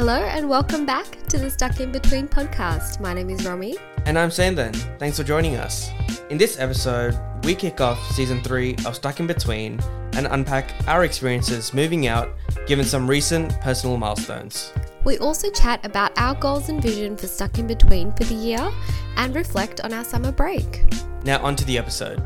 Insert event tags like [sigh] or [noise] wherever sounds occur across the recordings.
Hello and welcome back to the Stuck in Between podcast. My name is Romy. And I'm Sandon. Thanks for joining us. In this episode, we kick off season three of Stuck in Between and unpack our experiences moving out, given some recent personal milestones. We also chat about our goals and vision for Stuck in Between for the year and reflect on our summer break. Now, on to the episode.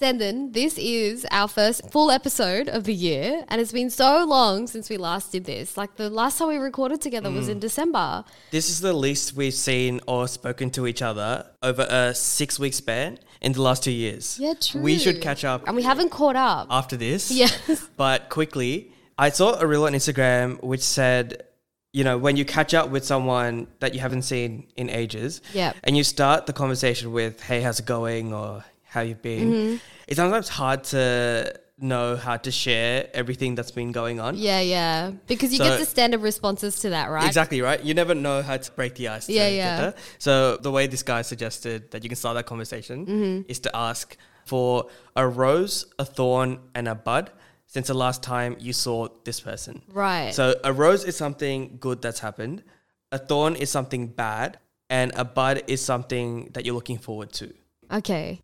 Sandon, this is our first full episode of the year, and it's been so long since we last did this. Like the last time we recorded together was in mm. December. This is the least we've seen or spoken to each other over a six week span in the last two years. Yeah, true. We should catch up And we haven't caught up. after this. [laughs] Yes. But quickly, I saw a reel on Instagram which said, you know, when you catch up with someone that you haven't seen in ages, Yep. and you start the conversation with, "Hey, how's it going?" or "How you been?" Mm-hmm. It's sometimes hard to know how to share everything that's been going on. Yeah, yeah. Because you So- get the standard responses to that, right? Exactly right. You never know how to break the ice. Yeah, yeah. So the way this guy suggested that you can start that conversation Mm-hmm. is to ask for a rose, a thorn, and a bud since the last time you saw this person. Right. So a rose is something good that's happened. A thorn is something bad, and a bud is something that you're looking forward to. Okay.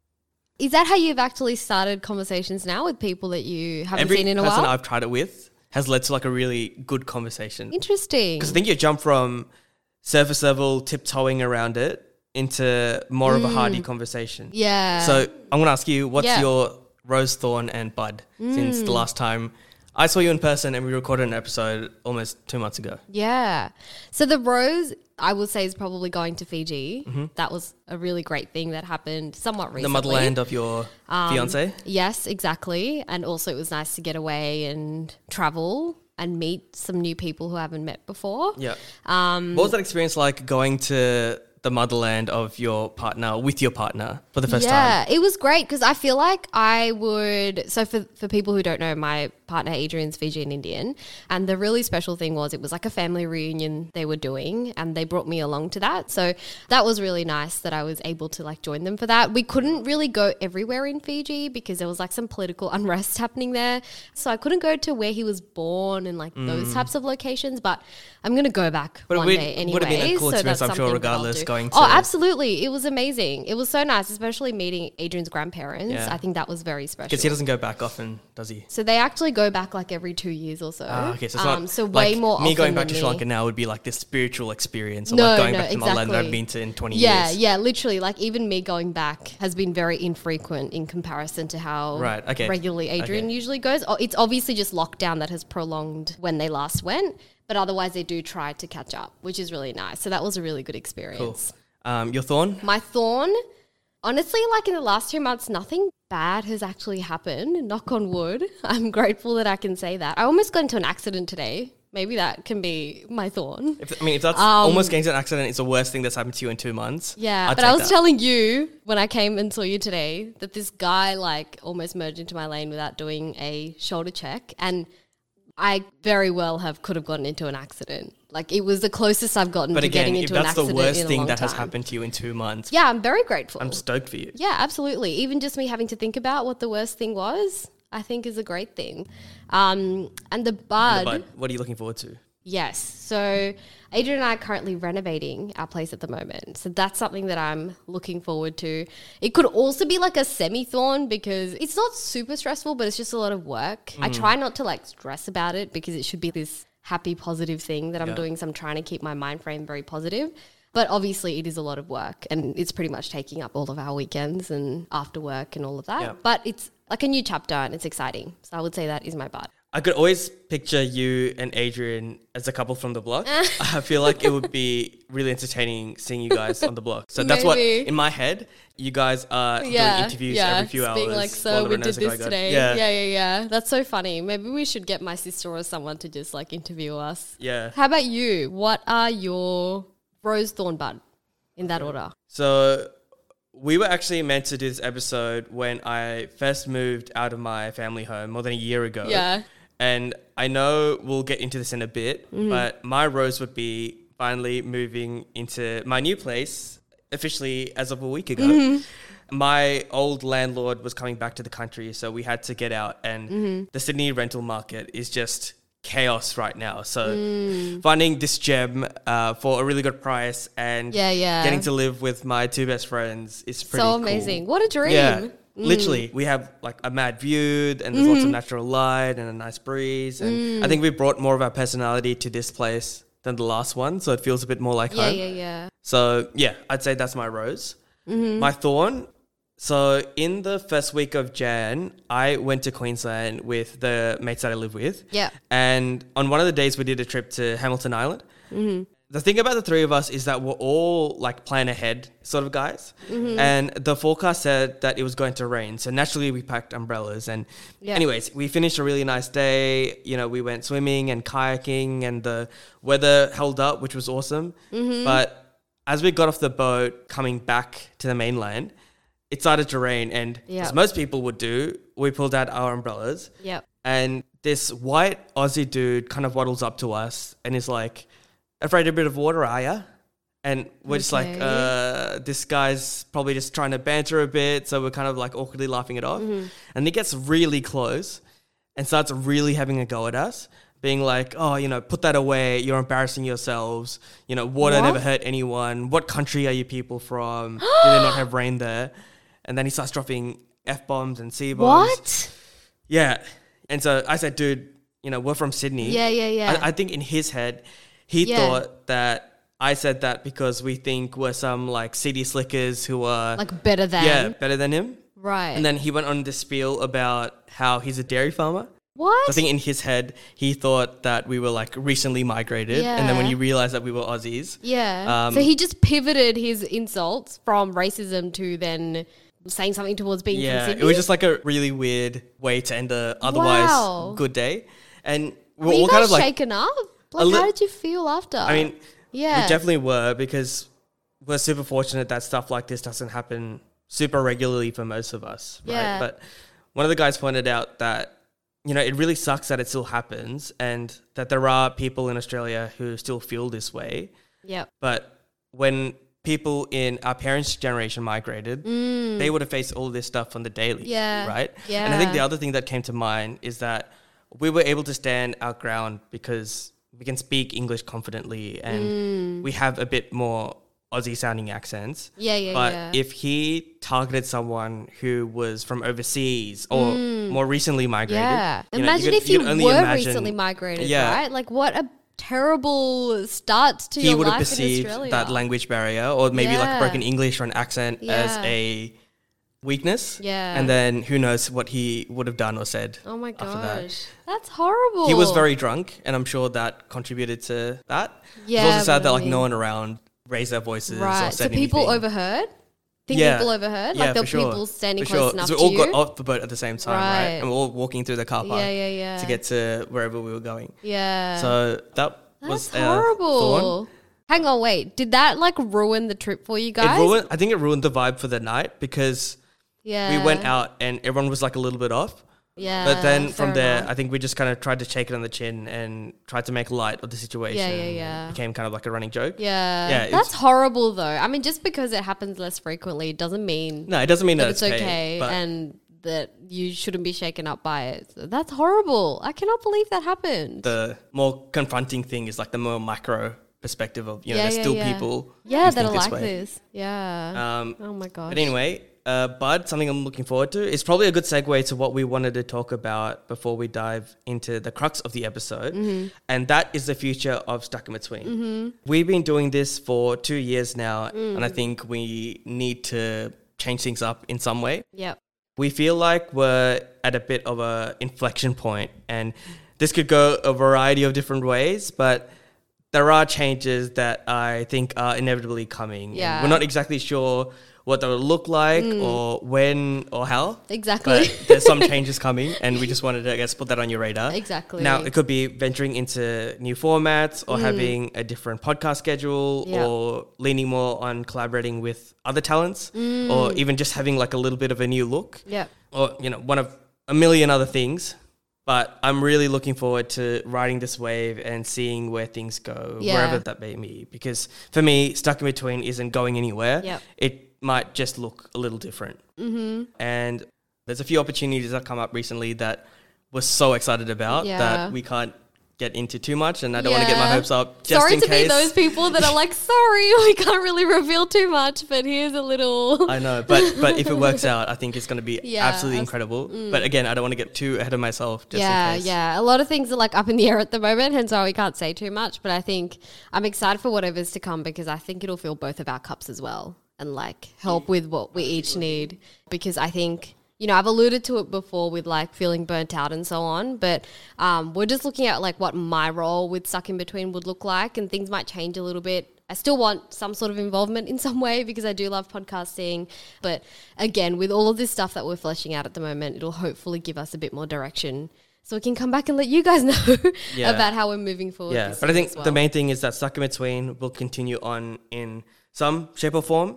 Is that how you've actually started conversations now with people that you haven't Every seen in a while? Every person? I've tried it with has led to like a really good conversation. Interesting. Because I think you jump from surface level tiptoeing around it into more of a hardy conversation. Mm. Yeah. So I'm gonna ask you, what's Yeah. Mm. your rose, thorn, and bud since the last time I saw you in person and we recorded an episode almost two months ago? Yeah. So the rose, I would say, is probably going to Fiji. That was a really great thing that happened somewhat recently. Mm-hmm. The motherland of your Um, fiance. Yes, exactly. And also, it was nice to get away and travel and meet some new people who I haven't met before. Yeah. Um, What was that experience like going to the motherland of your partner with your partner for the first yeah, time? Yeah, it was great because I feel like I would. So for for people who don't know, my partner Adrian's Fijian Indian, and the really special thing was it was like a family reunion they were doing, and they brought me along to that. So that was really nice that I was able to like join them for that. We couldn't really go everywhere in Fiji because there was like some political [laughs] unrest happening there, so I couldn't go to where he was born and like those types of locations. But I'm gonna go back Mm. But one day anyway. would have been a cool so experience, I'm sure, something that I'll regardless, going Oh, absolutely! It was amazing. It was so nice, especially meeting Adrian's grandparents. Yeah. I think that was very special. Because he doesn't go back often, does he? so they actually go back like every two years or so. Ah, okay, so it's um, not so way like more. Me going back to Sri. Lanka now would be like this spiritual experience No, like going no, back to my land that I've been to in 20 Yeah, years. yeah, yeah, literally. Like even me going back has been very infrequent in comparison to how Right, okay. regularly Adrian Okay. usually goes. It's obviously just lockdown that has prolonged when they last went, but otherwise they do try to catch up, which is really nice. So that was a really good experience. Um, your thorn? My thorn, honestly, like in the last two months, nothing bad has actually happened. Knock on wood. [laughs] I'm grateful that I can say that. I almost got into an accident today. Maybe that can be my thorn. If, I mean, if that's Um, almost getting to an accident, it's the worst thing that's happened to you in two months. Yeah, I'd but I was that. telling you when I came and saw you today that this guy like almost merged into my lane without doing a shoulder check, and I very well have could have gotten into an accident. Like it was the closest I've gotten But to again, getting into an accident. But that's the worst thing that has time. happened to you in two months, Yeah, I'm very grateful. I'm stoked for you. Yeah, absolutely. Even just me having to think about what the worst thing was, I think is a great thing. Um, and the bud, But what are you looking forward to? Yes. So Adrian and I are currently renovating our place at the moment. So that's something that I'm looking forward to. It could also be like a semi thorn because it's not super stressful, but it's just a lot of work. I mm. try not to like stress about it because it should be this happy, positive thing that I'm Yeah. doing. So I'm trying to keep my mind frame very positive. But obviously, it is a lot of work and it's pretty much taking up all of our weekends and after work and all of that. Yeah. But it's like a new chapter and it's exciting. So I would say that is my part. I could always picture you and Adrian as a couple from the block. [laughs] I feel like it would be really entertaining seeing you guys on the block. So that's what Maybe. in my head you guys are doing interviews every few just hours. Being like, while so we did this going today. Yeah, yeah, yeah, yeah. That's so funny. Maybe we should get my sister or someone to just like interview us. yeah. How about you? What are your rose thorn bud in that order? So we were actually meant to do this episode when I first moved out of my family home more than a year ago. Yeah. And I know we'll get into this in a bit, Mm-hmm. but my rose would be finally moving into my new place officially as of a week ago. Mm-hmm. My old landlord was coming back to the country, so we had to get out. And Mm-hmm. the Sydney rental market is just chaos right now. So Mm. finding this gem uh, for a really good price and Yeah, yeah. getting to live with my two best friends is pretty so cool. amazing. What a dream. Yeah. Mm. Literally, we have like a mad view and there's lots Mm-hmm. of natural light and a nice breeze. And Mm. I think we brought more of our personality to this place than the last one. So it feels a bit more like Yeah, home. yeah, yeah. Yeah. So yeah, I'd say that's my rose. Mm-hmm. My thorn. So in the first week of Jan, I went to Queensland with the mates that I live with. Yeah. And on one of the days, we did a trip to Hamilton Island. Mm-hmm. The thing about the three of us is that we're all like plan ahead sort of guys. Mm-hmm. And the forecast said that it was going to rain. So naturally, we packed umbrellas. And, Yeah. anyways, we finished a really nice day. You know, we went swimming and kayaking, and the weather held up, which was awesome. Mm-hmm. But as we got off the boat coming back to the mainland, it started to rain. And Yeah. as most people would do, we pulled out our umbrellas. Yep. And this white Aussie dude kind of waddles up to us and is like, afraid of a bit of water, are ya? And we're just like, Okay. uh, this guy's probably just trying to banter a bit. So we're kind of like awkwardly laughing it off. Mm-hmm. And he gets really close and starts really having a go at us, being like, oh, you know, put that away. You're embarrassing yourselves. You know, water What? never hurt anyone. What country are you people from? [gasps] Do they not have rain there? And then he starts dropping F bombs and C bombs. What? Yeah. And so I said, dude, you know, we're from Sydney. Yeah, yeah, yeah. I, I think in his head, he Yeah. thought that I said that because we think we're some like city slickers who are like better than. yeah better than him. Right. And then he went on this spiel about how he's a dairy farmer. what? I think in his head, he thought that we were like recently migrated. And then when Yeah. he realized that we were Aussies, yeah. um, so he just pivoted his insults from racism to then saying something towards being yeah, it was just like a really weird way to end a otherwise Wow. good day. And we Were we're you all kind of like, shaken up? Like, li- how did you feel after? I mean, yeah. We definitely were because we're super fortunate that stuff like this doesn't happen super regularly for most of us. Right? Yeah. But one of the guys pointed out that, you know, it really sucks that it still happens and that there are people in Australia who still feel this way. Yep. But when people in our parents' generation migrated, they would have faced all this stuff on the daily. Mm. Yeah. Right? Yeah. And I think the other thing that came to mind is that we were able to stand our ground because we can speak English confidently and Mm. we have a bit more Aussie sounding accents. Yeah, yeah, but yeah. if he targeted someone who was from overseas or more recently migrated, Mm. yeah. you know, imagine could- if you were imagine- recently migrated, Yeah. right? Like, what a terrible start to he your would have life in perceived Australia. that language barrier or maybe like Yeah. broken English or an accent as a weakness. Yeah. And then who knows what he would have done or said. Oh my gosh, that. that's horrible. He was very drunk, and I'm sure that contributed to that. Yeah, it's also sad that like no one around raised their voices or right. So people anything. overheard. Think Yeah. people overheard? Yeah, like there were sure. people standing For close sure. enough So we all got off the boat at the same time, right? Right. And we we're all walking through the car park yeah, yeah, yeah. to get to wherever we were going. yeah. So that was that's uh, horrible. Hang on, wait. Did that like ruin the trip for you guys? It ruined. I think it ruined the vibe for the night because yeah. we went out and everyone was like a little bit off. Yeah. But then from there, enough. I think we just kind of tried to shake it on the chin and tried to make light of the situation. Yeah, yeah, yeah. It became kind of like a running joke. yeah, Yeah, that's horrible though. I mean, just because it happens less frequently doesn't mean No, it doesn't mean that that it's okay but and that you shouldn't be shaken up by it. So that's horrible. I cannot believe that happened. the more confronting thing is like the more micro perspective of you know Yeah, there's yeah, still yeah. people yeah, that are like way. this. Yeah. Um, oh my god But anyway, uh, Bud, something I'm looking forward to is probably a good segue to what we wanted to talk about before we dive into the crux of the episode, Mm-hmm. and that is the future of Stuck in Between. We've been doing this for two years now, Mm. and I think we need to change things up in some way. Yep. We feel like we're at a bit of a inflection point, and this could go a variety of different ways, but there are changes that I think are inevitably coming. Yeah. We're not exactly sure what they'll look like mm. or when or how. Exactly. But there's some [laughs] changes coming, and we just wanted to, I guess, put that on your radar. Exactly. Now, it could be venturing into new formats or mm. having a different podcast schedule Yeah. or leaning more on collaborating with other talents or mm. even just having like a little bit of a new look yeah. or, you know, one of a million other things. But I'm really looking forward to riding this wave and seeing where things go, Yeah. wherever that may be. Because for me, stuck in between isn't going anywhere. Yep. It might just look a little different. Mm-hmm. And there's a few opportunities that come up recently that we're so excited about Yeah. that we can't get into too much, and I don't want to get my hopes up. Just sorry in to case. be those people that are like, [laughs] sorry, [laughs] we can't really reveal too much, but here's a little. I know, but but if it works [laughs] out, I think it's going to be Yeah, absolutely abs- incredible. But again, I don't want to get too ahead of myself. Just yeah, in case. yeah. A lot of things are like up in the air at the moment, hence why we can't say too much. But I think I'm excited for whatever's to come because I think it'll fill both of our cups as well and like help with what we each need. Because I think, you know, I've alluded to it before with like feeling burnt out and so on, but um, we're just looking at like what my role with Stuck in Between would look like and things might change a little bit. I still want some sort of involvement in some way because I do love podcasting. But again, with all of this stuff that we're fleshing out at the moment, it'll hopefully give us a bit more direction so we can come back and let you guys [laughs] know Yeah. about how we're moving forward. Yeah, but I think well. the main thing is that Stuck in Between will continue on in some shape or form.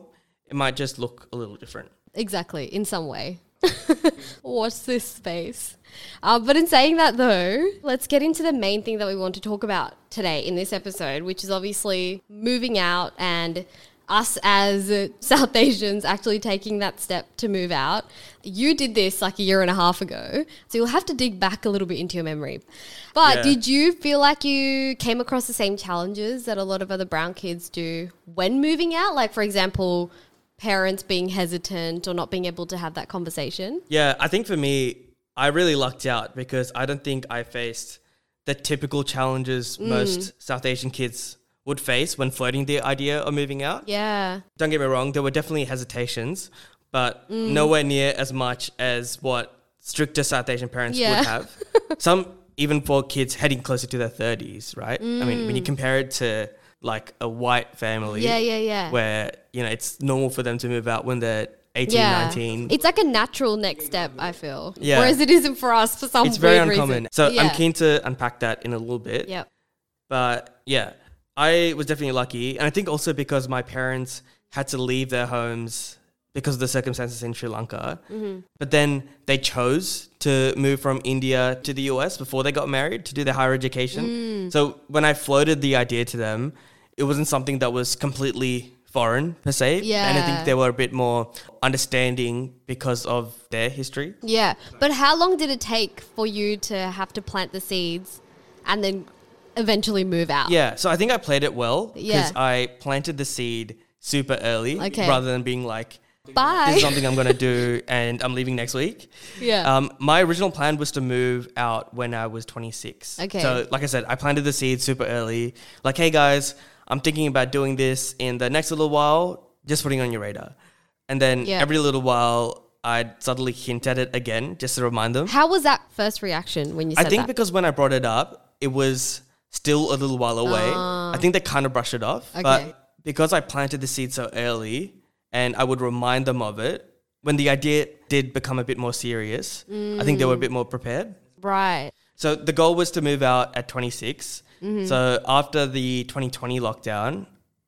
It might just look a little different. exactly in some way. [laughs] Watch this space. Uh, but in saying that, though, let's get into the main thing that we want to talk about today in this episode, which is obviously moving out and us as [laughs] South Asians actually taking that step to move out. You did this like a year and a half ago, so you'll have to dig back a little bit into your memory. But Yeah. did you feel like you came across the same challenges that a lot of other brown kids do when moving out? Like, for example, parents being hesitant or not being able to have that conversation? Yeah, I think for me, I really lucked out because I don't think I faced the typical challenges Mm. most South Asian kids would face when floating the idea of moving out. Yeah. Don't get me wrong, there were definitely hesitations, but Mm. nowhere near as much as what stricter South Asian parents Yeah. would have. Some even for kids heading closer to their 30s, right? I mean, when you [laughs] compare it to like a white family. Yeah, yeah, yeah. where, you know, it's normal for them to move out when they're 18, yeah. 19. It's like a natural next step, I feel. Yeah. Whereas it isn't for us for some it's very uncommon. reason. So yeah. I'm keen to unpack that in a little bit. Yep. But yeah, I was definitely lucky. And I think also because my parents had to leave their homes because of the circumstances in Sri Lanka. Mm-hmm. But then they chose to move from India to the US before they got married to do their higher education. Mm. So when I floated the idea to them, it wasn't something that was completely foreign per se. Yeah. And I think they were a bit more understanding because of their history. Yeah. But how long did it take for you to have to plant the seeds and then eventually move out? Yeah, so I think I played it well because Yeah. I planted the seed super early Okay. rather than being like, Bye. this is something I'm going [laughs] to do and I'm leaving next week. Yeah. Um, my original plan was to move out when I was 26. Okay. So, like I said, I planted the seed super early. Like, hey guys, I'm thinking about doing this in the next little while, just putting it on your radar. And then Yeah. every little while, I'd subtly hint at it again just to remind them. How was that first reaction when you I think that? because when I brought it up, it was still a little while away. I think they kind of brushed it off. Ah. Okay. But because I planted the seed so early and I would remind them of it, when the idea did become a bit more serious, I think they were a bit more prepared. right. So the goal was to move out at 26. Mm-hmm. So after the 2020 lockdown,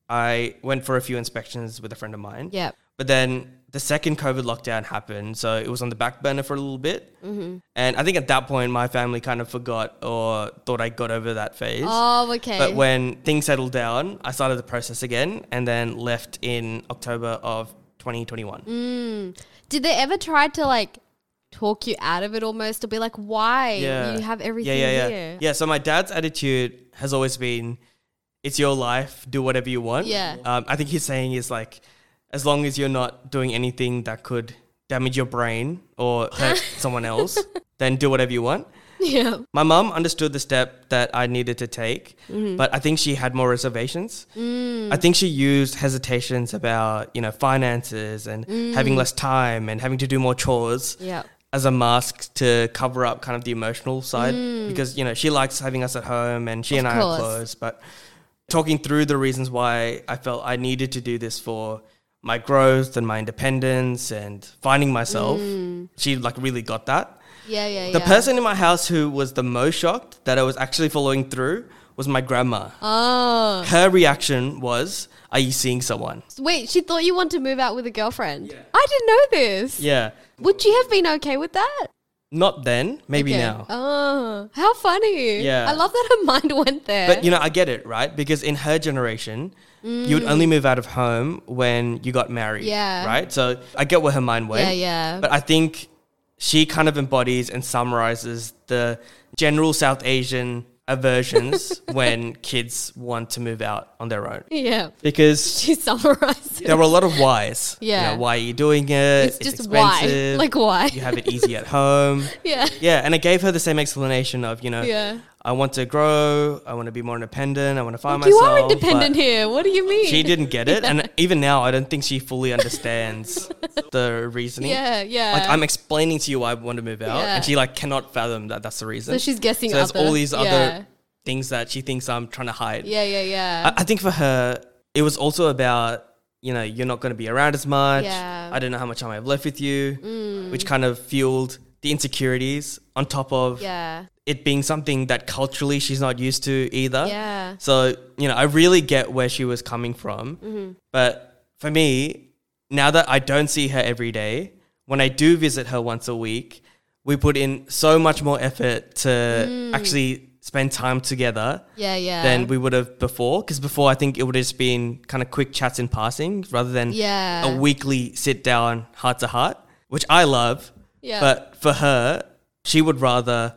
I went for a few inspections with a friend of mine. Yep. But then the second COVID lockdown happened, so it was on the back burner for a little bit. Mm-hmm. And I think at that point, my family kind of forgot or thought I got over that phase. Oh, okay. But when things settled down, I started the process again and then left in October of 2021. Mm. Did they ever try to like talk you out of it almost to be like, why? You have everything yeah, yeah, yeah. here. Yeah, so my dad's attitude has always been, it's your life, do whatever you want. Yeah. Um, I think he's saying is like, as long as you're not doing anything that could damage your brain or hurt [laughs] someone else, then do whatever you want. Yeah. My mum understood the step that I needed to take, Mm-hmm. but I think she had more reservations. Mm. I think she used hesitations about, you know, finances and Mm. having less time and having to do more chores Yeah. As a mask to cover up kind of the emotional side because, you know, she likes having us at home and she Mm. Of and I course. are close, but talking through the reasons why I felt I needed to do this for my growth and my independence and finding myself, she like really got that. Yeah, yeah, The yeah. person in my house who was the most shocked that I was actually following through was my grandma. Oh. Her reaction was, Are you seeing someone? Wait, she thought you wanted to move out with a girlfriend. I didn't know this. Yeah. Would you have been okay with that? Not then, maybe Okay. now. Oh, how funny. Yeah. I love that her [laughs] mind went there. But you know, I get it, right? Because in her generation, you would only move out of home when you got married. Mm. Yeah. Right? So I get where her mind went. yeah, yeah. But I think she kind of embodies and summarizes the general South Asian aversions [laughs] when kids want to move out on their own. yeah. Because She summarized it. there were a lot of whys. You Yeah. know, why are you doing it? It's just why. expensive. [laughs] Like why? You have it easy at home. [laughs] Yeah. Yeah, and I gave her the same explanation of, you know, Yeah. I want to grow, I want to be more independent, I want to find You myself. You are independent here. What do you mean? She didn't get it, and [laughs] even now, I don't think she fully understands the reasoning. Yeah, yeah. Like I'm explaining to you why I want to move out, Yeah. and she like cannot fathom that that's the reason. so she's guessing So there's other. all these yeah. other things that she thinks I'm trying to hide. Yeah, yeah, yeah. I, I think for her, it was also about you know you're not going to be around as much. Yeah. Mm. I don't know how much time I have left with you, which kind of fueled the insecurities on top of yeah. It being something that culturally she's not used to either. Yeah. So, you know, I really get where she was coming from. Mm-hmm. But for me, now that I don't see her every day, when I do visit her once a week, we put in so much more effort to Mm. actually spend time together Yeah, yeah. than we would have before. Because before, I think it would have just been kind of quick chats in passing rather than Yeah. a weekly sit down heart to heart, which I love. Yeah. But for her, she would rather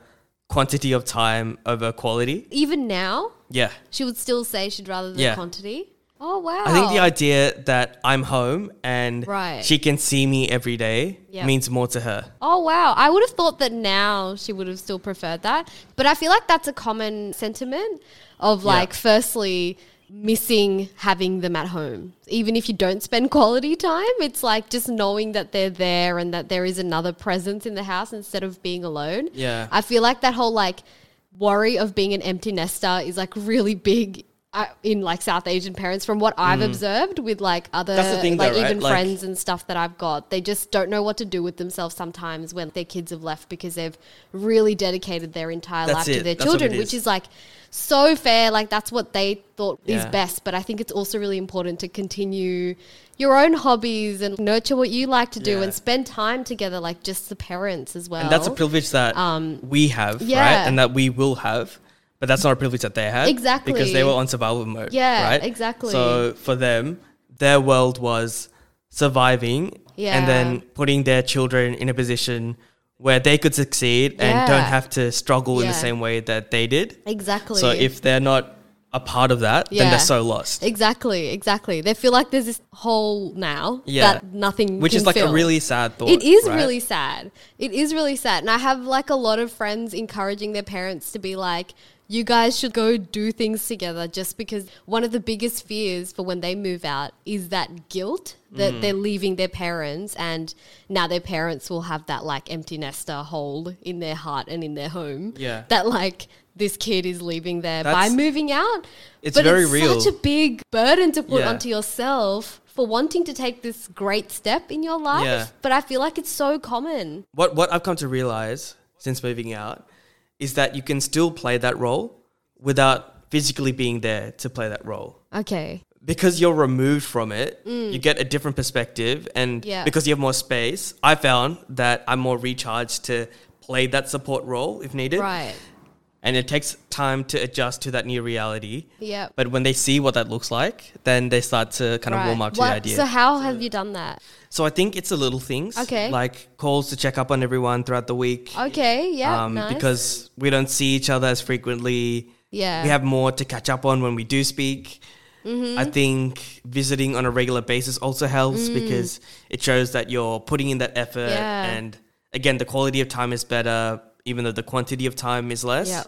quantity of time over quality. Even now, Yeah. she would still say she'd rather the Yeah. quantity. Oh wow. I think the idea that I'm home and Right. she can see me every day Yep. means more to her. Oh wow. I would have thought that now she would have still preferred that. But I feel like that's a common sentiment of like firstly missing having them at home. Even if you don't spend [laughs] quality time, it's like just knowing that they're there and that there is another presence in the house instead of being alone. Yeah. I feel like that whole like worry of being an empty nester is like really big uh, in like South Asian parents from what I've observed with like other Mm. Thing like though, right? even Like- friends and stuff that I've got. They just don't know what to do with themselves sometimes when their kids have left because they've really dedicated their entire life it. to their That's children, it which is. is like so fair. Like that's what they thought is best. But I think it's also really important to continue your own hobbies and nurture what you like to do Yeah. and spend time together, like just the parents as well. And that's a privilege that Um, we have, right? And that we will have. But that's not a privilege that they had. Exactly. Because they were on survival mode. Yeah, right? exactly. So for them, their world was surviving Yeah. and then putting their children in a position where they could succeed and Yeah. don't have to struggle in the same way that they did. exactly. So if they're not a part of that, then they're so lost. Exactly, exactly. They feel like there's this hole now Yeah. that nothing Which is like fill. a really sad thought. It is right? really sad. It is really sad. And I have like a lot of friends encouraging their parents to be like, you guys should go do things together just because one of the biggest fears for when they move out is that guilt that Mm. they're leaving their parents and now their parents will have that like empty nester hole in their heart and in their home. Yeah. That like this kid is leaving there by moving out. It's but very it's real. such a big burden to put Yeah. onto yourself for wanting to take this great step in your life. Yeah. But I feel like it's so common. what what I've come to realize since moving out is that you can still play that role without physically being there to play that role. Okay. Because you're removed from it, you get a different perspective and Mm. Yeah. because you have more space, I found that I'm more recharged to play that support role if needed. Right. And it takes time to adjust to that new reality. Yep. But when they see what that looks like, then they start to kind of warm up to What- the idea. So how have you done that? So I think it's the little things. Okay. Like calls to check up on everyone throughout the week. Okay. Yeah. um, nice. Because we don't see each other as frequently. yeah. We have more to catch up on when we do speak. Mm-hmm. I think visiting on a regular basis also helps because it shows that you're putting in that effort. Mm. Yeah. And again, the quality of time is better, even though the quantity of time is less. Yep.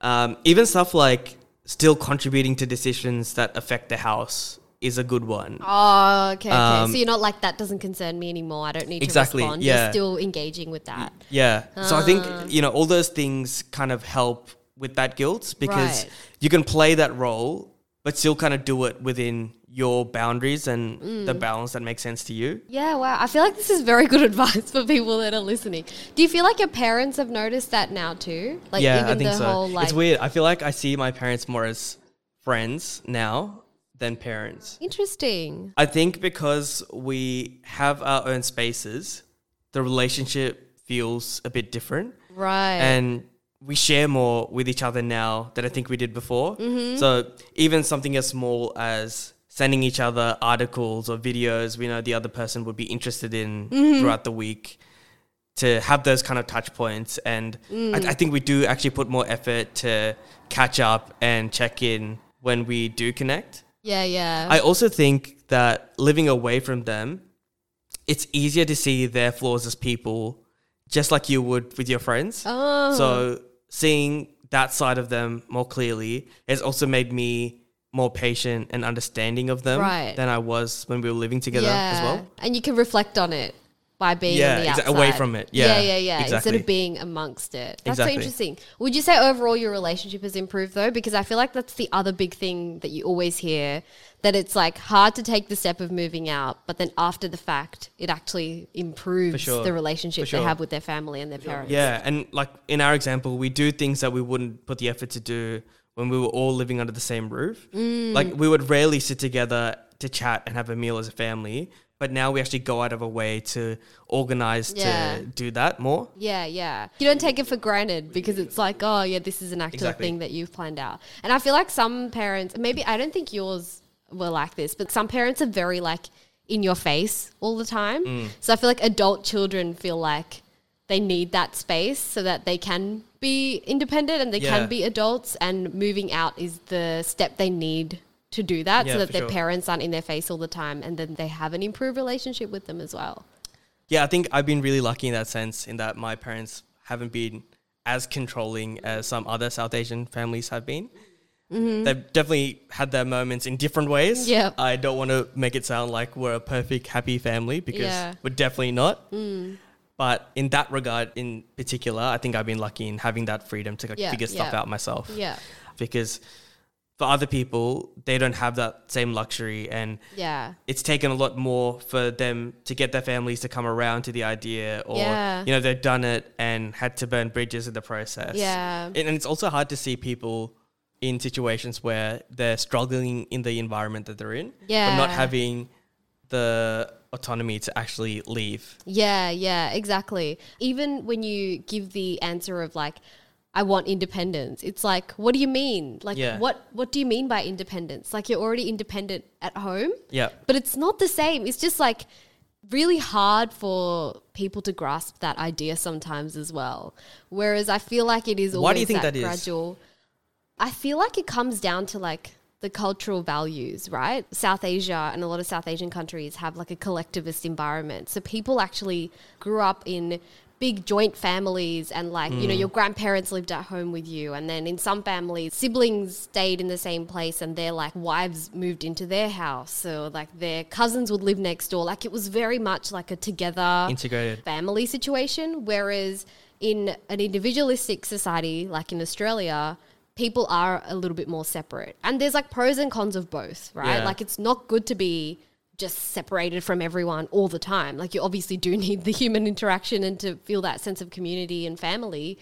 Um, even stuff like still contributing to decisions that affect the house is a good one. Oh, okay, okay. Um, so you're not like that doesn't concern me anymore. I don't need Exactly, to respond. yeah. You're still engaging with that. Yeah. So I think, Ah. you know, all those things kind of help with that guilt because Right. you can play that role, but still kind of do it within your boundaries and Mm. the balance that makes sense to you. Yeah, wow. I feel like this is very good [laughs] advice for people that are listening. Do you feel like your parents have noticed that now too? Like yeah, even I think the so. whole like it's weird. I feel like I see my parents more as friends now than parents. interesting. I think because we have our own spaces, the relationship feels a bit different. Right. And we share more with each other now than I think we did before. Mm-hmm. So even something as small as sending each other articles or videos we know the other person would be interested in Mm-hmm. throughout the week to have those kind of touch points. And Mm. I, I think we do actually put more effort to catch up and check in when we do connect. yeah, yeah. I also think that living away from them, it's easier to see their flaws as people, just like you would with your friends. oh. So seeing that side of them more clearly has also made me more patient and understanding of them Right. than I was when we were living together as well. And you can reflect on it by being Yeah, on the exa- away from it. Yeah, yeah, yeah, yeah. Instead of being amongst it. That's Exactly. so interesting. Would you say overall your relationship has improved though? Because I feel like that's the other big thing that you always hear that it's like hard to take the step of moving out, but then after the fact, it actually improves sure. the relationship sure. they have with their family and their parents. Yeah, and like in our example, we do things that we wouldn't put the effort to do when we were all living under the same roof. Mm. Like we would rarely sit together to chat and have a meal as a family, but now we actually go out of a way to organize Yeah. to do that more. Yeah, yeah. You don't take it for granted because it's like, oh, yeah, this is an actual Exactly. thing that you've planned out. And I feel like some parents, maybe I don't think yours were like this, but some parents are very like in your face all the time. Mm. So I feel like adult children feel like they need that space so that they can be independent and they Yeah. can be adults. And moving out is the step they need to do that Yeah, so that their sure. parents aren't in their face all the time and then they have an improved relationship with them as well. Yeah, I think I've been really lucky in that sense, in that my parents haven't been as controlling as some other South Asian families have been. They've definitely had their moments in different ways. Mm-hmm. I don't want to make it sound like we're a perfect, happy family because Yeah. Mm. we're definitely not. But in that regard, in particular, I think I've been lucky in having that freedom to like, Yeah, figure stuff yeah. out myself. Yeah. Because for other people, they don't have that same luxury and Yeah. it's taken a lot more for them to get their families to come around to the idea or Yeah. you know they've done it and had to burn bridges in the process Yeah. and, and it's also hard to see people in situations where they're struggling in the environment that they're in but not having the autonomy to actually leave Yeah, yeah, exactly. Even when you give the answer of like, I want independence, it's like, what do you mean? Like, Yeah. what what do you mean by independence? Like, you're already independent at home, yeah but it's not the same. It's just like really hard for people to grasp that idea sometimes as well. Whereas I feel like it is always Why do you think that, that is? gradual. I feel like it comes down to like the cultural values, right? South Asia and a lot of South Asian countries have like a collectivist environment. So people actually grew up in big joint families and like, you know, Mm. your grandparents lived at home with you. And then in some families, siblings stayed in the same place and their like wives moved into their house. So like their cousins would live next door. Like it was very much like a together integrated family situation. Whereas in an individualistic society like in Australia, people are a little bit more separate. And there's like pros and cons of both, right? Yeah. Like it's not good to be just separated from everyone all the time. Like you obviously do need the [laughs] human interaction and to feel that sense of community and family.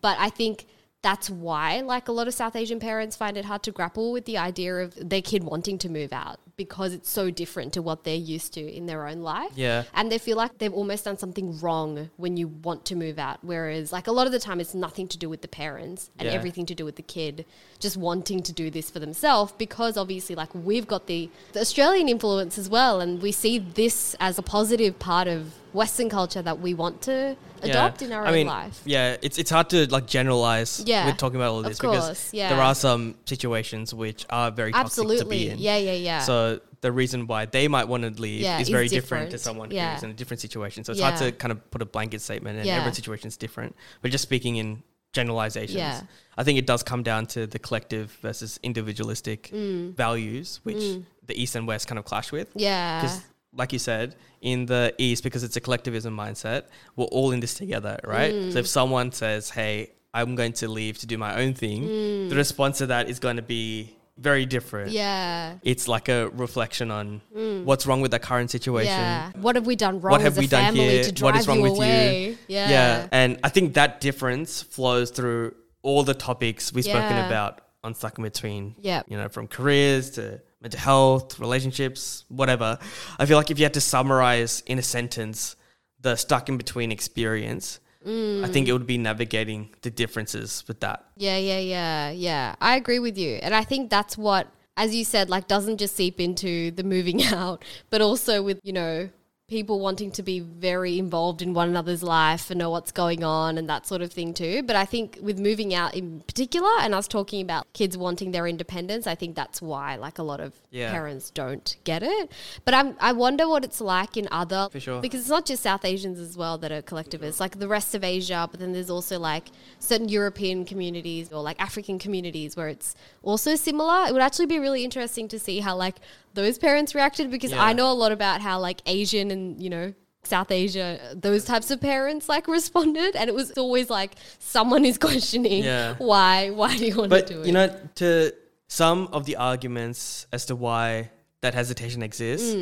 But I think that's why like a lot of South Asian parents find it hard to grapple with the idea of their kid wanting to move out because it's so different to what they're used to in their own life. Yeah. And they feel like they've almost done something wrong when you want to move out. Whereas like a lot of the time it's nothing to do with the parents and Yeah. everything to do with the kid just wanting to do this for themselves because obviously like we've got the, the australian influence as well and we see this as a positive part of western culture that we want to adopt in our I own mean, life Yeah, it's it's hard to like generalize Yeah, we're talking about all of this course, because yeah. there are some situations which are very toxic to be absolutely in. yeah yeah yeah So the reason why they might want to leave Yeah, is very different. to someone Yeah. who's in a different situation. So it's hard to kind of put a blanket statement, and Yeah. every situation is different. But just speaking in generalizations, Yeah. I think it does come down to the collective versus individualistic Mm. values, which the East and West kind of clash with. yeah Because, like you said, in the East, because it's a collectivism mindset, we're all in this together, right? Mm. So if someone says, "Hey, I'm going to leave to do my own thing," the response to that is going to be very different Mm. yeah it's like a reflection on what's wrong with the current situation. Mm. yeah what have we done wrong What have as a we done family here? to drive is wrong you with you? away yeah Yeah. And I think that difference flows through all the topics we've spoken about on Stuck in Between. Yep. You know, from careers to mental health, relationships, whatever. I feel like if you had to summarize in a sentence the Stuck in Between experience, I think it would be navigating the differences with that. Yeah, yeah, yeah, yeah. I agree with you. And I think that's what, as you said, like doesn't just seep into the moving [laughs] out, but also with, you know, people wanting to be very involved in one another's life and know what's going on and that sort of thing too. But I think with moving out in particular and us talking about kids wanting their independence, I think that's why like a lot of Yeah. parents don't get it. But I'm, I wonder what it's like in other For sure. because it's not just South Asians as well that are collectivists, like the rest of Asia, but then there's also like certain European communities or like African communities where it's also similar. It would actually be really interesting to see how like those parents reacted because Yeah. I know a lot about how like Asian and, you know, South Asia, those types of parents like [laughs] responded, and it was always like someone is [laughs] questioning Yeah. why, why do you want But to do it? you know, to some of the arguments as to why that hesitation exists,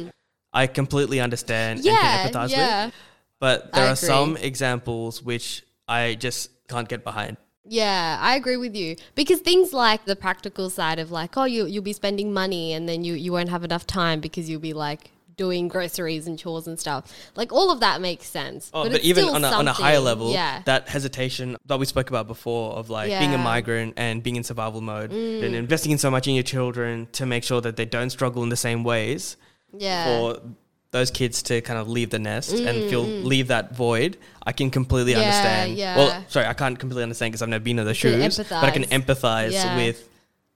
I completely understand Mm. yeah, and can empathize yeah. with. But there I are agree. some examples which I just can't get behind. Yeah, I agree with you because things like the practical side of like, oh, you you'll be spending money and then you you won't have enough time because you'll be like doing groceries and chores and stuff. Like all of that makes sense. Oh, but, it's even on a, on a higher level, yeah, that hesitation that we spoke about before of like being a Mm. migrant and being in survival mode and investing in so much in your children to make sure that they don't struggle in the same ways yeah, for those kids to kind of leave the nest and feel leave that void. I can completely Mm, Yeah, understand. yeah. Well, sorry, I can't completely understand because I've never been in can shoes, but I can empathise. Yeah. with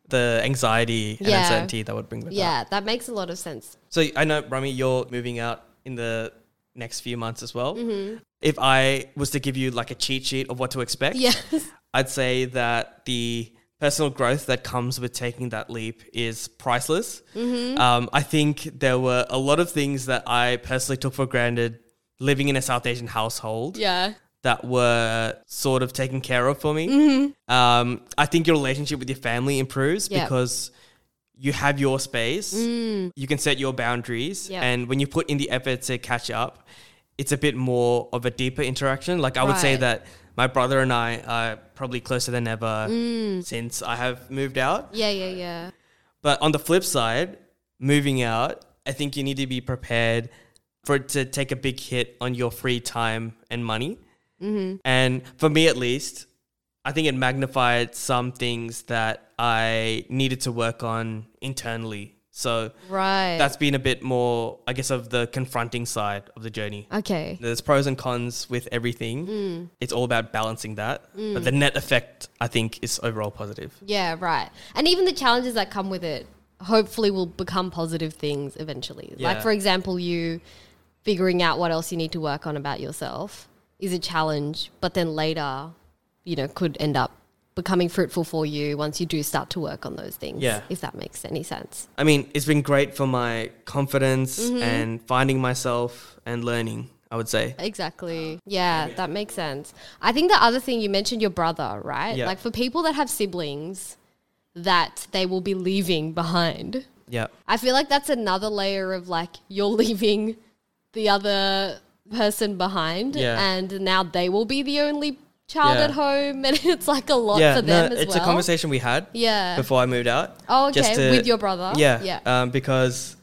the anxiety and uncertainty that would bring with that. yeah. That makes a lot of sense. So I know, Romy, you're moving out in the next few months as well. Mm-hmm. If I was to give you like a cheat sheet of what to expect, Yes, I'd say that the personal growth that comes with taking that leap is priceless. Mm-hmm. Um, I think there were a lot of things that I personally took for granted living in a South Asian household yeah, that were sort of taken care of for me. Um, I think your relationship with your family improves Mm-hmm. Yep. because you have your space, you can set your boundaries, Mm. Yep. and when you put in the effort to catch up, it's a bit more of a deeper interaction. Like I would say that my brother and I are probably closer than ever Mm. since I have moved out. yeah, yeah, yeah. But on the flip side, moving out, I think you need to be prepared for it to take a big hit on your free time and money. Mm-hmm. And for me, at least, I think it magnified some things that I needed to work on internally. So Right. that's been a bit more, I guess, of the confronting side of the journey. okay. There's pros and cons with everything. Mm. It's all about balancing that. But the net effect, I think, is overall positive. Yeah, right. And even the challenges that come with it hopefully will become positive things eventually. Yeah. Like, for example, you figuring out what else you need to work on about yourself is a challenge, but then later, you know, could end up becoming fruitful for you once you do start to work on those things. Yeah. If that makes any sense. I mean, it's been great for my confidence Mm-hmm. and finding myself and learning, I would say. Exactly. Yeah, that makes sense. I think the other thing you mentioned your brother, right? Yeah. Like for people that have siblings that they will be leaving behind. Yeah. I feel like that's another layer of like you're [laughs] leaving the other person behind Yeah. and now they will be the only child Yeah. at home [laughs] and it's like a lot for them as it's well. a conversation we had Yeah. before I moved out. Oh, okay. just to- With your brother. Yeah, Yeah. Um, because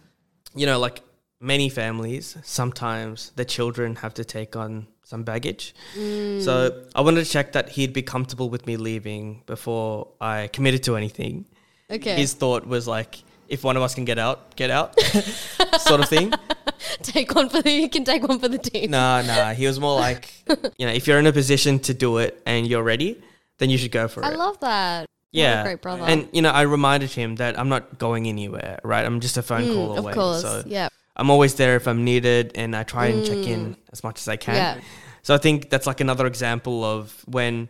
you know, like many families, sometimes the children have to take on some baggage. Mm. So I wanted to check that he'd be comfortable with me leaving before I committed to anything. okay. His thought was like, if one of us can get out, get out, [laughs] sort of thing. [laughs] [laughs] take one for the you can take one for the team. Nah, nah. He was more like, [laughs] you know, if you're in a position to do it and you're ready, then you should go for I it. I love that. yeah, great brother. And you know, I reminded him that I'm not going anywhere. Right, I'm just a phone Mm, call away. of course. So yeah. I'm always there if I'm needed, and I try and check in as much as I can. Mm. Yeah. So I think that's like another example of when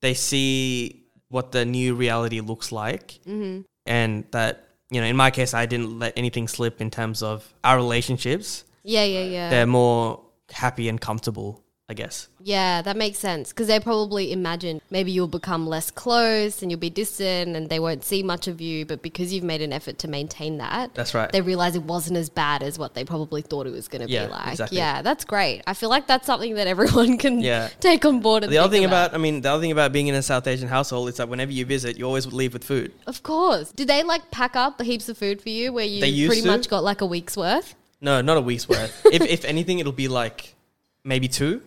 they see what the new reality looks like, Mm-hmm. and that you know, in my case, I didn't let anything slip in terms of our relationships. Yeah, yeah, yeah. They're more happy and comfortable, I guess. Yeah, that makes sense because they probably imagine maybe you'll become less close and you'll be distant and they won't see much of you. But because you've made an effort to maintain that, That's right. they realize it wasn't as bad as what they probably thought it was going to Yeah, be like. exactly. Yeah, that's great. I feel like that's something that everyone [laughs] can Yeah. take on board. The other thing about, I mean, the other thing about being in a South Asian household is that whenever you visit, you always leave with food. of course, do they like pack up heaps of food for you where you pretty to. much got like a week's worth? No, not a week's worth. [laughs] if, if anything, it'll be like maybe two.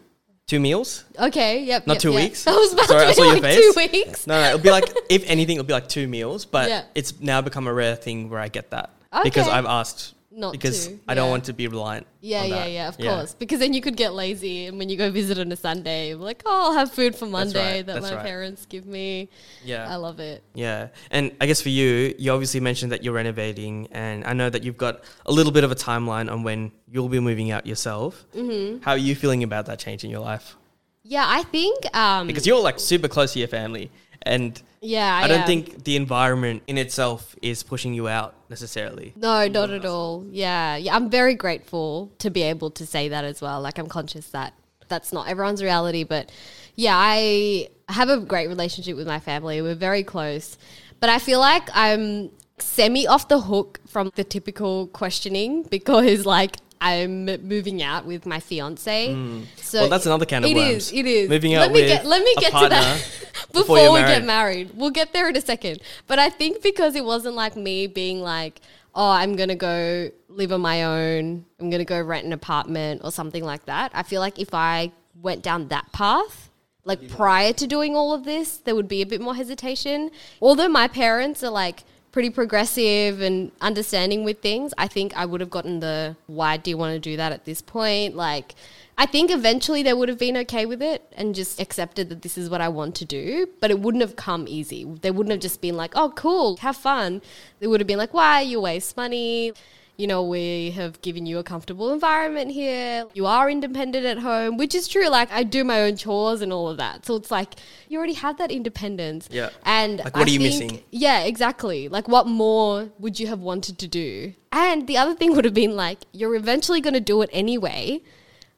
Two meals. Okay, yep. Not yep, two yep. weeks? I was about Sorry, I saw be your face. two weeks. No, no, it'll be like [laughs] if anything, it'll be like two meals. But Yeah. it's now become a rare thing where I get that because I've asked Not because to, I don't yeah. want to be reliant. Yeah, yeah, yeah, of course. Because then you could get lazy, and when you go visit on a Sunday, you're like, oh, I'll have food for Monday right, that my right. parents give me. Yeah. I love it. Yeah. And I guess for you, you obviously mentioned that you're renovating, and I know that you've got a little bit of a timeline on when you'll be moving out yourself. Mm-hmm. How are you feeling about that change in your life? Yeah, I think. Um, Because you're like super close to your family, and yeah, I don't am. think the environment in itself is pushing you out necessarily. No, not at all. Yeah, yeah. I'm very grateful to be able to say that as well. Like, I'm conscious that that's not everyone's reality, but yeah, I have a great relationship with my family. We're very close, but I feel like I'm semi off the hook from the typical questioning [laughs] because, like, I'm moving out with my fiance. So Hmm. Well, that's another can of it worms. is, It is. Moving let out me with get. Let me a get to that [laughs] before [laughs] before, we get married. We'll get there in a second. But I think because it wasn't like me being like, oh, I'm going to go live on my own, I'm going to go rent an apartment or something like that. I feel like if I went down that path, like prior to doing all of this, there would be a bit more hesitation. Although my parents are like pretty progressive and understanding with things, I think I would have gotten the why do you want to do that at this point? Like, I think eventually they would have been okay with it and just accepted that this is what I want to do, but it wouldn't have come easy. They wouldn't have just been like, oh, cool, have fun. They would have been like, why? You waste money. You know, we have given you a comfortable environment here. You are independent at home, which is true. Like, I do my own chores and all of that. So it's like, you already have that independence. Yeah. And Like, what I are you think- missing? Yeah, exactly. Like, what more would you have wanted to do? And the other thing would have been like, you're eventually going to do it anyway,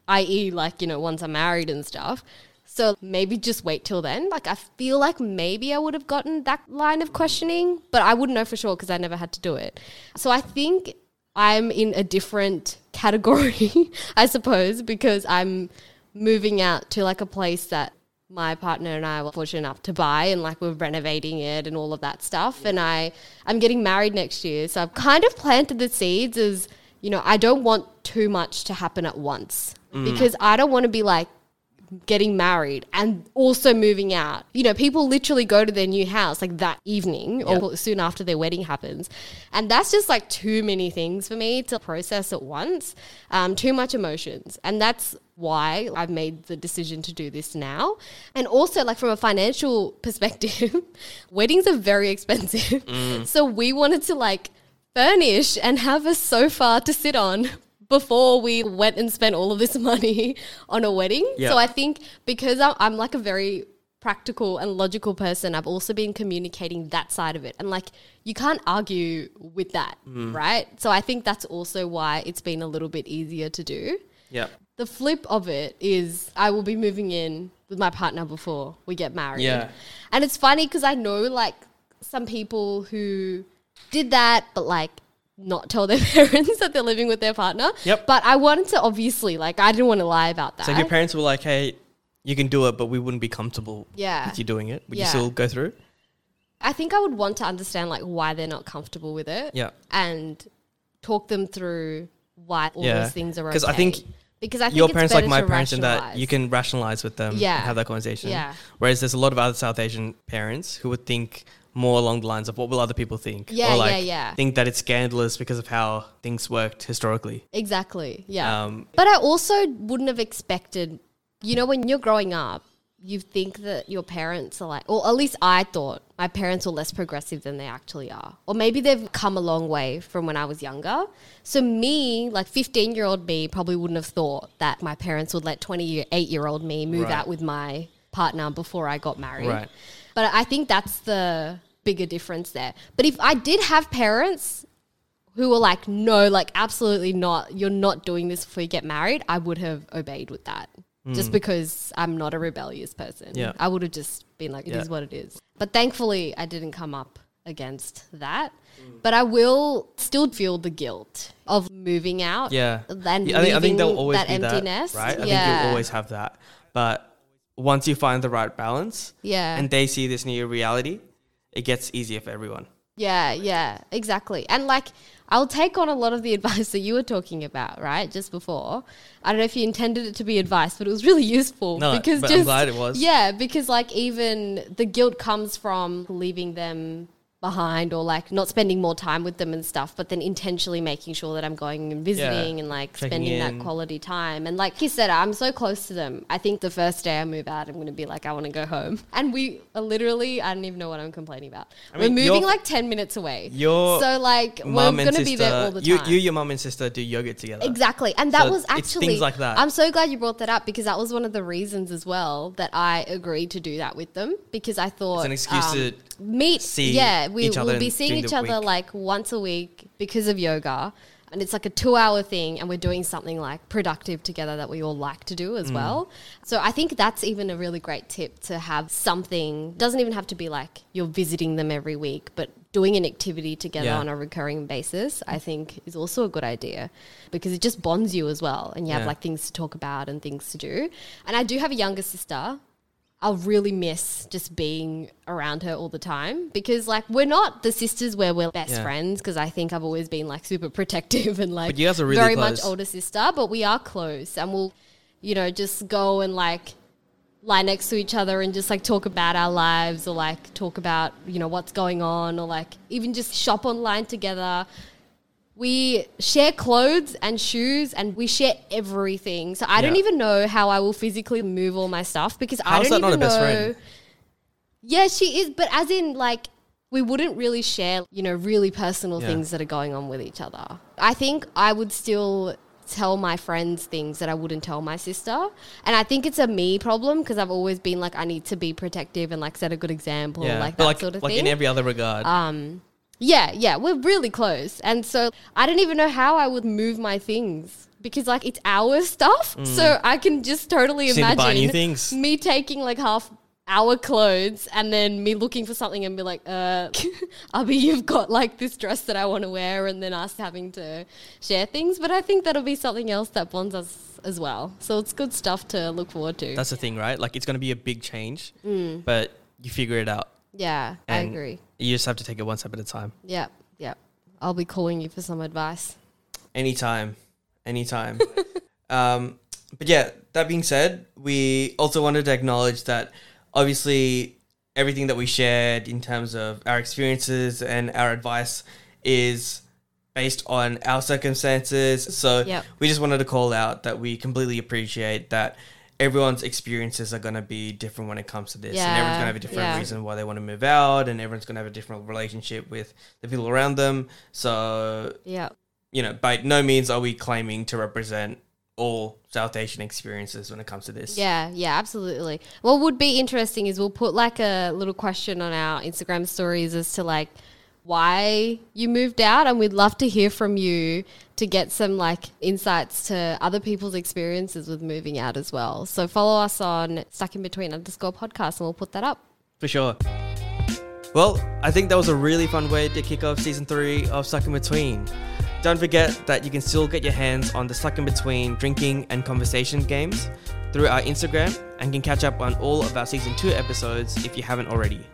i.e., like, you know, once I'm married and stuff. So maybe just wait till then. Like, I feel like maybe I would have gotten that line of questioning, but I wouldn't know for sure because I never had to do it. So I think I'm in a different category, [laughs] I suppose, because I'm moving out to like a place that my partner and I were fortunate enough to buy and like we're renovating it and all of that stuff. And I I'm getting married next year. So I've kind of planted the seeds as, you know, I don't want too much to happen at once. Mm. Because I don't want to be like getting married and also moving out. You know, people literally go to their new house like that evening or soon after their wedding happens. And that's just like too many things for me to process at once, um, too much emotions. And that's why I've made the decision to do this now. And also, like, from a financial [laughs] perspective, weddings are very expensive. [laughs] So we wanted to like furnish and have a sofa to sit on before we went and spent all of this [laughs] money on a wedding. Yeah. So I think because I'm, I'm like a very practical and logical person, I've also been communicating that side of it. And like, you can't argue with that, mm. right? So I think that's also why it's been a little bit easier to do. Yeah. The flip of it is I will be moving in with my partner before we get married. Yeah. And it's funny because I know like some people who did that, but like not tell their [laughs] parents that they're living with their partner. Yep. But I wanted to obviously, like, I didn't want to lie about that. So if your parents were like, "Hey, you can do it, but we wouldn't be comfortable Yeah. with you doing it," would you still go through? I think I would want to understand like why they're not comfortable with it. Yeah. And talk them through why all Yeah. those things are okay. 'Cause I think because I think Your it's parents, like my parents, in that you can rationalize with them, Yeah. and have that conversation. Yeah. Whereas there's a lot of other South Asian parents who would think more along the lines of what will other people think, Yeah, or like yeah, yeah. think that it's scandalous because of how things worked historically. Exactly. Yeah. Um, but I also wouldn't have expected, you know, when you're growing up, you think that your parents are like, or at least I thought my parents were less progressive than they actually are. Or maybe they've come a long way from when I was younger. So, me, like 15 year old me, probably wouldn't have thought that my parents would let 28 year old me move Right. out with my partner before I got married. Right. But I think that's the bigger difference there. But if I did have parents who were like, no, like absolutely not, you're not doing this before you get married, I would have obeyed with that. Just mm. because I'm not a rebellious person. Yeah. I would have just been like, it is Yeah. what it is. But thankfully, I didn't come up against that. But I will still feel the guilt of moving out. yeah, Then Yeah, I think, I think there'll always that be empty that, right? I yeah. think you'll always have that, but once you find the right balance, Yeah. and they see this new reality, it gets easier for everyone. Yeah, yeah, exactly. And like, I'll take on a lot of the [laughs] advice that you were talking about, right? Just before. I don't know if you intended it to be advice, but it was really [laughs] useful No, because but just I'm glad it was. Yeah, because like even the guilt comes from leaving them behind or like not spending more time with them and stuff, but then intentionally making sure that I'm going and visiting and like spending in. that quality time. And like he said, I'm so close to them. I think the first day I move out, I'm going to be like, I want to go home. [laughs] And we are literally, I don't even know what I'm complaining about. I We're mean, moving like 10 minutes away. Your so like we're going to sister, be there all the time. you, your mum and sister do yoga together. Exactly. And that So was actually things like that. I'm so glad you brought that up because that was one of the reasons as well that I agreed to do that with them because I thought It's an excuse um, to meet see yeah, we each other will be seeing during each the other week. like once a week because of yoga. And it's like a two hour thing, and we're doing something like productive together that we all like to do Mm. as well. So I think that's even a really great tip to have something, doesn't even have to be like you're visiting them every week, but doing an activity together Yeah. on a recurring basis, I think is also a good idea because it just bonds you as well. And you have Yeah. like things to talk about and things to do. And I do have a younger sister. I'll really miss just being around her all the time because, like, we're not the sisters where we're best Yeah. friends because I think I've always been like super [laughs] protective and like But you guys are really very close. much older sister, but we are close and we'll, you know, just go and like lie next to each other and just like talk about our lives or like talk about, you know, what's going on or like even just shop online together. We share clothes and shoes and we share everything. So I don't even know how I will physically move all my stuff because I don't that not even a best know. friend? Yeah, she is, but as in like we wouldn't really share, you know, really personal Yeah. things that are going on with each other. I think I would still tell my friends things that I wouldn't tell my sister. And I think it's a me problem because I've always been like I need to be protective and like set a good example, yeah, like but that like, sort of thing. like thing. in every other regard. um yeah, yeah, we're really close. And so I don't even know how I would move my things because like it's our stuff. So I can just totally Just need to imagine buy new things. [laughs] me taking like half our clothes and then me looking for something and be like, uh, [laughs] Abby, you've got like this dress that I want to wear, and then us having to share things. But I think that'll be something else that bonds us as well. So it's good stuff to look forward to. That's the thing, right? Like it's going to be a big change, but you figure it out. yeah, I agree. You just have to take it one step at a time. Yeah, yeah. I'll be calling you for some advice. Anytime. Anytime. [laughs] um, but yeah, that being said, we also wanted to acknowledge that obviously everything that we shared in terms of our experiences and our advice is based on our circumstances. So Yep. we just wanted to call out that we completely appreciate that everyone's experiences are going to be different when it comes to this. and everyone's going to have a different yeah. reason why they want to move out, and everyone's going to have a different relationship with the people around them. So Yeah. you know, by no means are we claiming to represent all South Asian experiences when it comes to this. Yeah, yeah, absolutely. What would be interesting is we'll put like a little question on our Instagram stories as to like why you moved out, and we'd love to hear from you to get some like insights to other people's experiences with moving out as well. So follow us on Stuck in Between underscore podcast, and we'll put that up. For sure. Well, I think that was a really fun way to kick off season three of Stuck in Between. Don't forget that you can still get your hands on the Stuck in Between drinking and conversation games through our Instagram and can catch up on all of our season two episodes if you haven't already.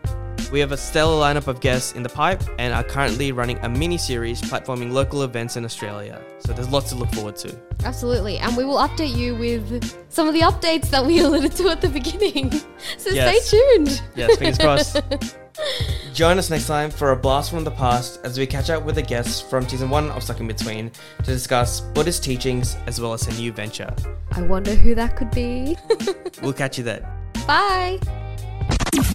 We have a stellar lineup of guests in the pipe and are currently running a mini series platforming local events in Australia. So there's lots to look forward to. Absolutely, and we will update you with some of the updates that we [laughs] alluded to at the beginning. [laughs] so Yes. stay tuned. Yes, fingers crossed. [laughs] Join us next time for a blast from the past as we catch up with the guests from season one of Stuck in Between to discuss Buddhist teachings as well as a new venture. I wonder who that could be. We'll catch you there. Bye.